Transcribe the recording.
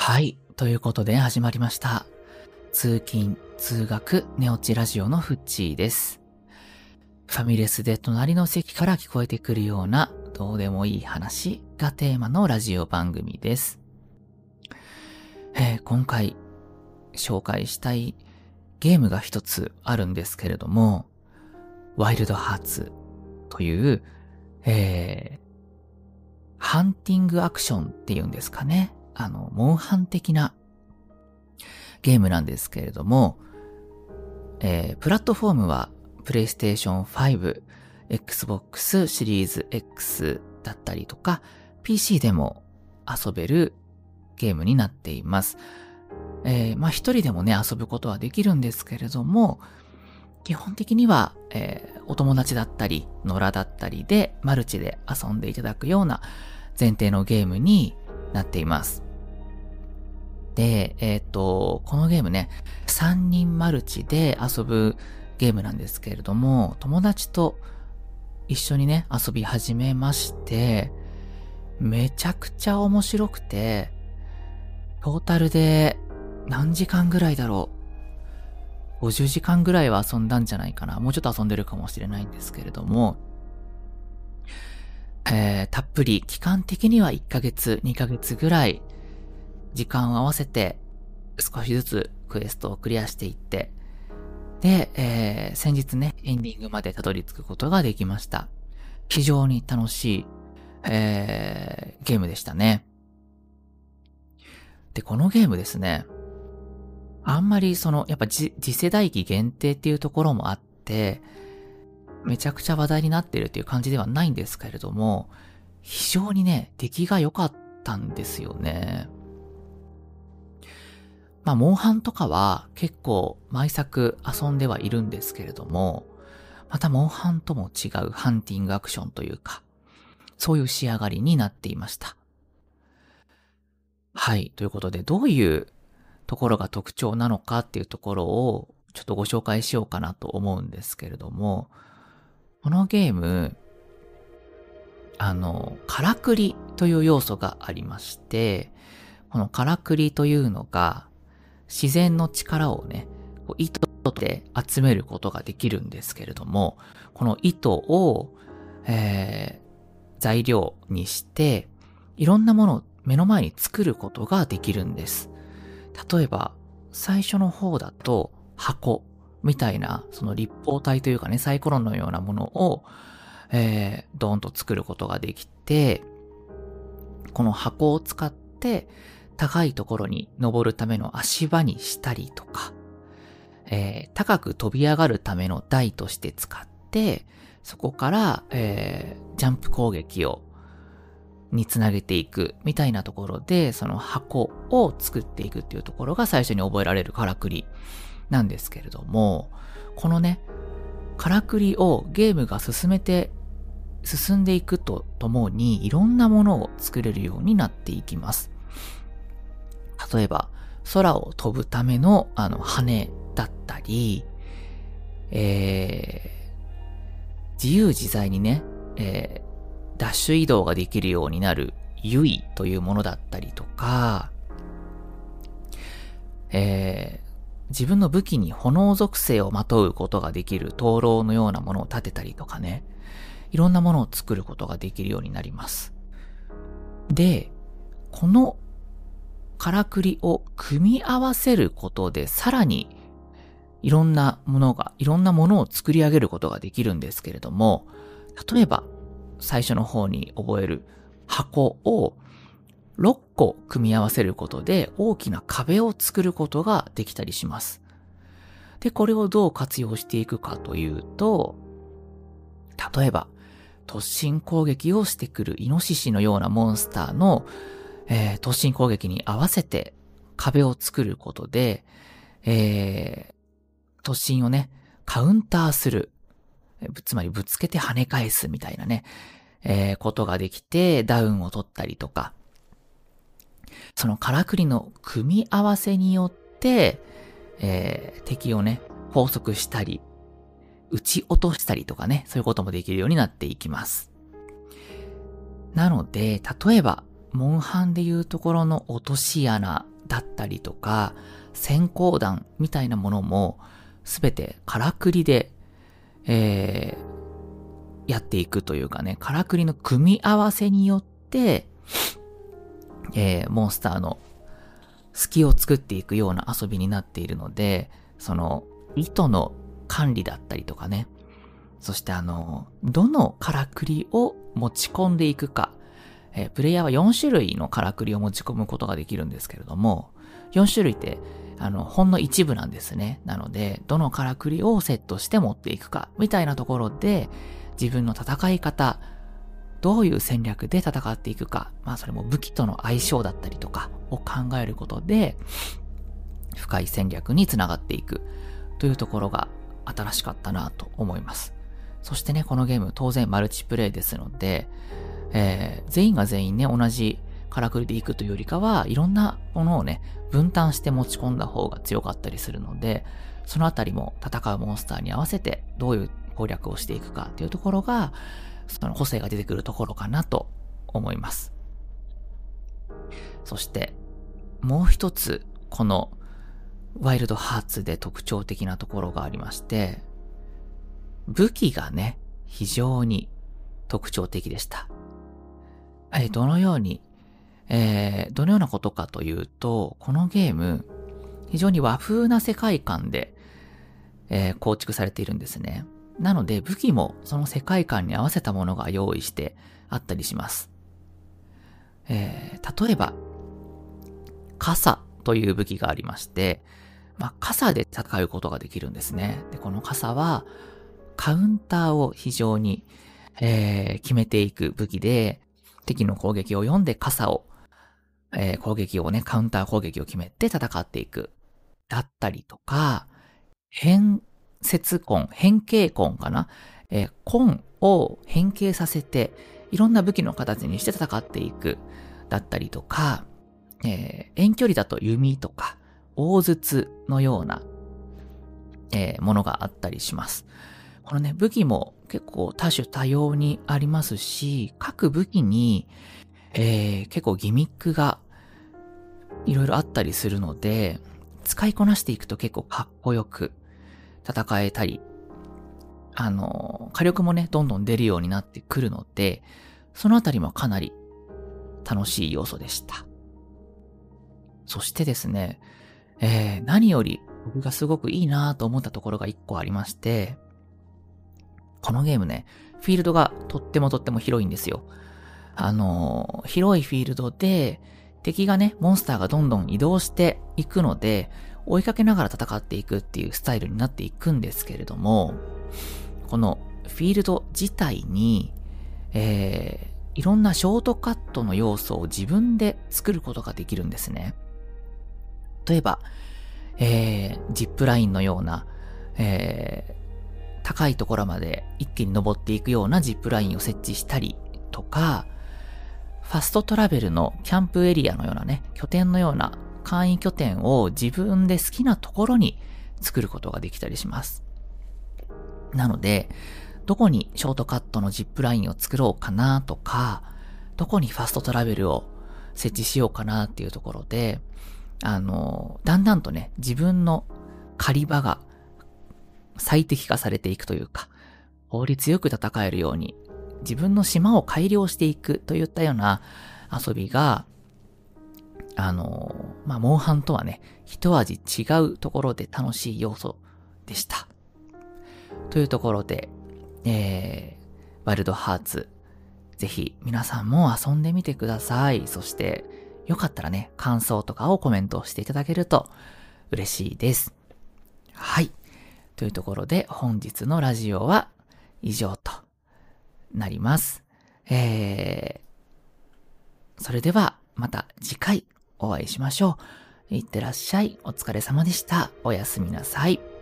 はい。ということで始まりました。通勤、通学、寝落ちラジオのフッチーです。ファミレスで隣の席から聞こえてくるようなどうでもいい話がテーマのラジオ番組です。えー、今回紹介したいゲームが一つあるんですけれども、ワイルドハーツという、えー、ハンティングアクションっていうんですかね。あの、モンハン的なゲームなんですけれども、えー、プラットフォームは PlayStation 5、Xbox シリーズ X だったりとか、PC でも遊べるゲームになっています。えー、まあ一人でもね、遊ぶことはできるんですけれども、基本的には、えー、お友達だったり、野良だったりで、マルチで遊んでいただくような前提のゲームになっています。で、えっ、と、このゲームね、3人マルチで遊ぶゲームなんですけれども、友達と一緒にね、遊び始めまして、めちゃくちゃ面白くて、トータルで何時間ぐらいだろう？50時間ぐらいは遊んだんじゃないかな。もうちょっと遊んでるかもしれないんですけれども、えー、たっぷり期間的には1ヶ月、2ヶ月ぐらい時間を合わせて少しずつクエストをクリアしていって、で、えー、先日ね、エンディングまでたどり着くことができました。非常に楽しい、えー、ゲームでしたね。で、このゲームですね、あんまりその、やっぱ次世代機限定っていうところもあって、めちゃくちゃ話題になってるっていう感じではないんですけれども、非常にね、出来が良かったんですよね。まあ、モンハンとかは結構毎作遊んではいるんですけれども、またモンハンとも違うハンティングアクションというか、そういう仕上がりになっていました。はい。ということで、どういうところが特徴なのかっていうところをちょっとご紹介しようかなと思うんですけれども、このゲーム、あの、からくりという要素がありまして、このからくりというのが、自然の力をね、糸で集めることができるんですけれども、この糸を、えー、材料にして、いろんなものを目の前に作ることができるんです。例えば、最初の方だと箱みたいな、その立方体というかね、サイコロのようなものを、えー、ドーンと作ることができて、この箱を使って、高いところに登るための足場にしたりとか、えー、高く飛び上がるための台として使って、そこから、えー、ジャンプ攻撃を、につなげていくみたいなところで、その箱を作っていくっていうところが最初に覚えられるからくりなんですけれども、このね、からくりをゲームが進めて、進んでいくとともにいろんなものを作れるようになっていきます。例えば、空を飛ぶための、あの、羽だったり、えー、自由自在にね、えー、ダッシュ移動ができるようになる、ユイというものだったりとか、えー、自分の武器に炎属性をまとうことができる灯籠のようなものを立てたりとかね、いろんなものを作ることができるようになります。で、このからくりを組み合わせることでさらにいろんなものが、いろんなものを作り上げることができるんですけれども、例えば最初の方に覚える箱を6個組み合わせることで大きな壁を作ることができたりします。で、これをどう活用していくかというと、例えば、突進攻撃をしてくるイノシシのようなモンスターのえー、突進攻撃に合わせて壁を作ることで、えー、突進をね、カウンターする。つまりぶつけて跳ね返すみたいなね、えー、ことができて、ダウンを取ったりとか、そのからくりの組み合わせによって、えー、敵をね、拘束したり、撃ち落としたりとかね、そういうこともできるようになっていきます。なので、例えば、モンハンでいうところの落とし穴だったりとか、先行弾みたいなものも、すべてからくりで、えー、やっていくというかね、からくりの組み合わせによって、えー、モンスターの隙を作っていくような遊びになっているので、その、糸の管理だったりとかね、そしてあの、どのからくりを持ち込んでいくか、え、プレイヤーは4種類のからくりを持ち込むことができるんですけれども、4種類って、あの、ほんの一部なんですね。なので、どのからくりをセットして持っていくか、みたいなところで、自分の戦い方、どういう戦略で戦っていくか、まあそれも武器との相性だったりとかを考えることで、深い戦略につながっていくというところが新しかったなと思います。そしてね、このゲーム当然マルチプレイですので、えー、全員が全員ね、同じからくりで行くというよりかは、いろんなものをね、分担して持ち込んだ方が強かったりするので、そのあたりも戦うモンスターに合わせてどういう攻略をしていくかっていうところが、その個性が出てくるところかなと思います。そして、もう一つ、このワイルドハーツで特徴的なところがありまして、武器がね、非常に特徴的でした。えどのように、えー、どのようなことかというと、このゲーム、非常に和風な世界観で、えー、構築されているんですね。なので武器もその世界観に合わせたものが用意してあったりします。えー、例えば、傘という武器がありまして、まあ、傘で戦うことができるんですね。で、この傘は、カウンターを非常に、えー、決めていく武器で、敵の攻撃を読んで傘を、えー、攻撃をね、カウンター攻撃を決めて戦っていく。だったりとか、変節根、変形根かな、えー、根を変形させて、いろんな武器の形にして戦っていく。だったりとか、えー、遠距離だと弓とか、大筒のような、えー、ものがあったりします。このね、武器も結構多種多様にありますし、各武器に、えー、結構ギミックがいろいろあったりするので、使いこなしていくと結構かっこよく戦えたり、あの、火力もね、どんどん出るようになってくるので、そのあたりもかなり楽しい要素でした。そしてですね、えー、何より僕がすごくいいなと思ったところが一個ありまして、このゲームね、フィールドがとってもとっても広いんですよ。あのー、広いフィールドで、敵がね、モンスターがどんどん移動していくので、追いかけながら戦っていくっていうスタイルになっていくんですけれども、このフィールド自体に、えー、いろんなショートカットの要素を自分で作ることができるんですね。例えば、えー、ジップラインのような、えー、高いところまで一気に登っていくようなジップラインを設置したりとか、ファストトラベルのキャンプエリアのようなね、拠点のような簡易拠点を自分で好きなところに作ることができたりします。なので、どこにショートカットのジップラインを作ろうかなとか、どこにファストトラベルを設置しようかなっていうところで、あの、だんだんとね、自分の狩り場が最適化されていくというか、効率よく戦えるように、自分の島を改良していくといったような遊びが、あの、まあ、モンハンとはね、一味違うところで楽しい要素でした。というところで、えー、ワイルドハーツ、ぜひ皆さんも遊んでみてください。そして、よかったらね、感想とかをコメントしていただけると嬉しいです。はい。というところで、本日のラジオは以上となります。えー、それではまた次回お会いしましょう。いってらっしゃい。お疲れ様でした。おやすみなさい。